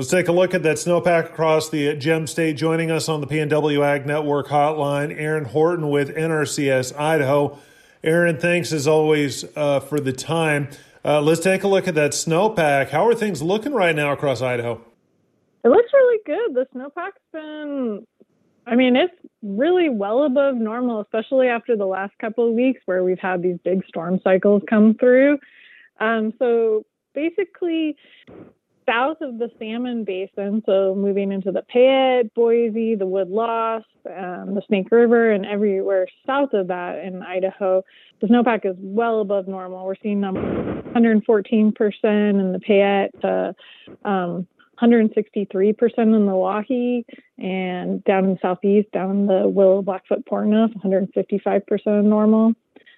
Let's take a look at that snowpack across the Gem State. Joining us on the PNW Ag Network hotline, Erin Whorton with NRCS Idaho. Erin, thanks as always uh, for the time. Uh, let's take a look at that snowpack. How are things looking right now across Idaho? It looks really good. The snowpack's been, I mean, it's really well above normal, especially after the last couple of weeks where we've had these big storm cycles come through. Um, so basically, south of the Salmon Basin, so moving into the Payette, Boise, the Wood Lost, um, the Snake River, and everywhere south of that in Idaho, the snowpack is well above normal. We're seeing numbers 114% in the Payette, um, 163% in Owyhee, and down in the southeast, down in the Willow Blackfoot Portneuf, 155% of normal.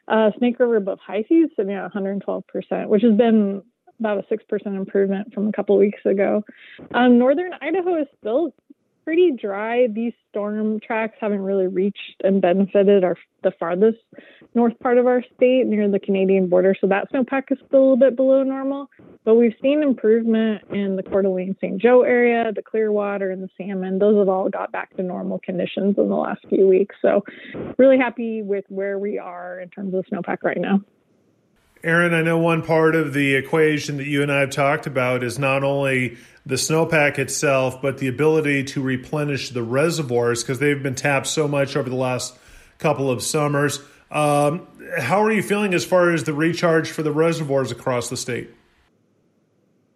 Uh, Snake River above high seas sitting at 112%, which has been about a 6% improvement from a couple weeks ago. Um, northern Idaho is still pretty dry. These storm tracks haven't really reached and benefited our the farthest north part of our state near the Canadian border. So that snowpack is still a little bit below normal. But we've seen improvement in the Coeur d'Alene St. Joe area, the Clearwater, and the Salmon. Those have all got back to normal conditions in the last few weeks. So really happy with where we are in terms of snowpack right now. Erin, I know one part of the equation that you and I have talked about is not only the snowpack itself, but the ability to replenish the reservoirs because they've been tapped so much over the last couple of summers. Um, how are you feeling as far as the recharge for the reservoirs across the state?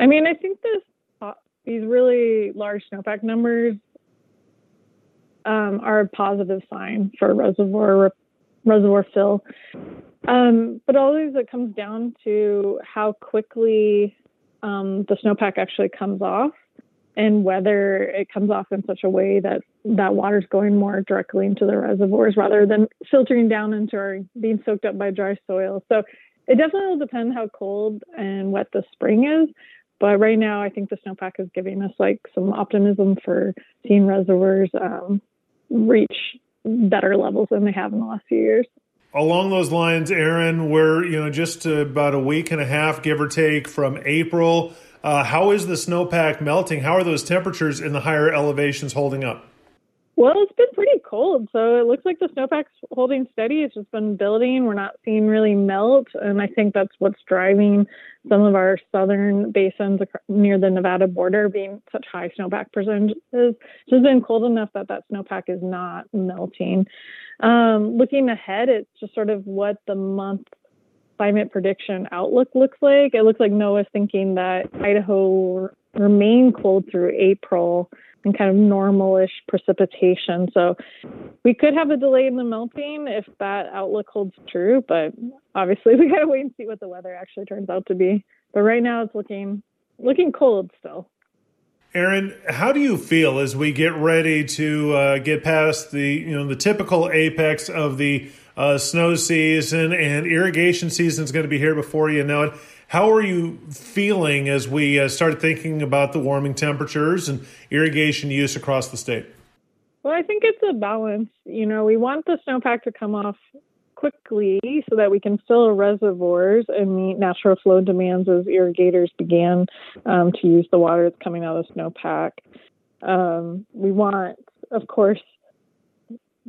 I mean, I think this uh, these really large snowpack numbers um, are a positive sign for reservoir reservoir fill. Um, but always it comes down to how quickly um, the snowpack actually comes off and whether it comes off in such a way that that water is going more directly into the reservoirs rather than filtering down into or being soaked up by dry soil. So it definitely will depend how cold and wet the spring is. But right now, I think the snowpack is giving us like some optimism for seeing reservoirs um, reach better levels than they have in the last few years along those lines, Erin, we're you know just about a week and a half, give or take, from April. Uh, how is the snowpack melting? How are those temperatures in the higher elevations holding up? Well, it's been pretty cold, so it looks like the snowpack's holding steady. It's just been building. We're not seeing really melt, and I think that's what's driving some of our southern basins near the Nevada border being such high snowpack percentages. It's just been cold enough that that snowpack is not melting. Um, looking ahead, it's just sort of what the month climate prediction outlook looks like. It looks like NOAA's thinking that Idaho will remain cold through April and kind of normalish precipitation. So we could have a delay in the melting if that outlook holds true, but obviously we got to wait and see what the weather actually turns out to be. But right now it's looking looking cold still. Erin, how do you feel as we get ready to uh, get past the you know the typical apex of the uh, snow season and irrigation season is going to be here before you know it? How are you feeling as we uh, start thinking about the warming temperatures and irrigation use across the state? Well, I think it's a balance. You know, we want the snowpack to come off quickly so that we can fill reservoirs and meet natural flow demands as irrigators began um, to use the water that's coming out of the snowpack. Um, we want, of course,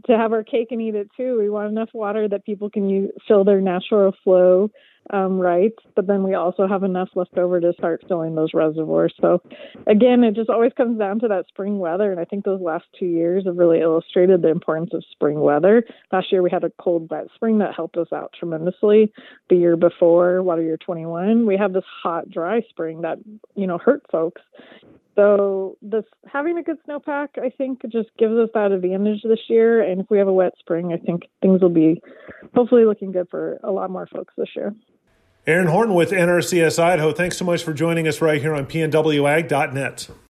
to have our cake and eat it too. We want enough water that people can use, fill their natural flow um, rights, but then we also have enough left over to start filling those reservoirs. So, again, it just always comes down to that spring weather. And I think those last two years have really illustrated the importance of spring weather. Last year, we had a cold, wet spring that helped us out tremendously. The year before, water year 21, we have this hot, dry spring that, you know, hurt folks. So this having a good snowpack, I think, just gives us that advantage this year. And if we have a wet spring, I think things will be hopefully looking good for a lot more folks this year. Erin Whorton with NRCS Idaho, thanks so much for joining us right here on pnwag.net.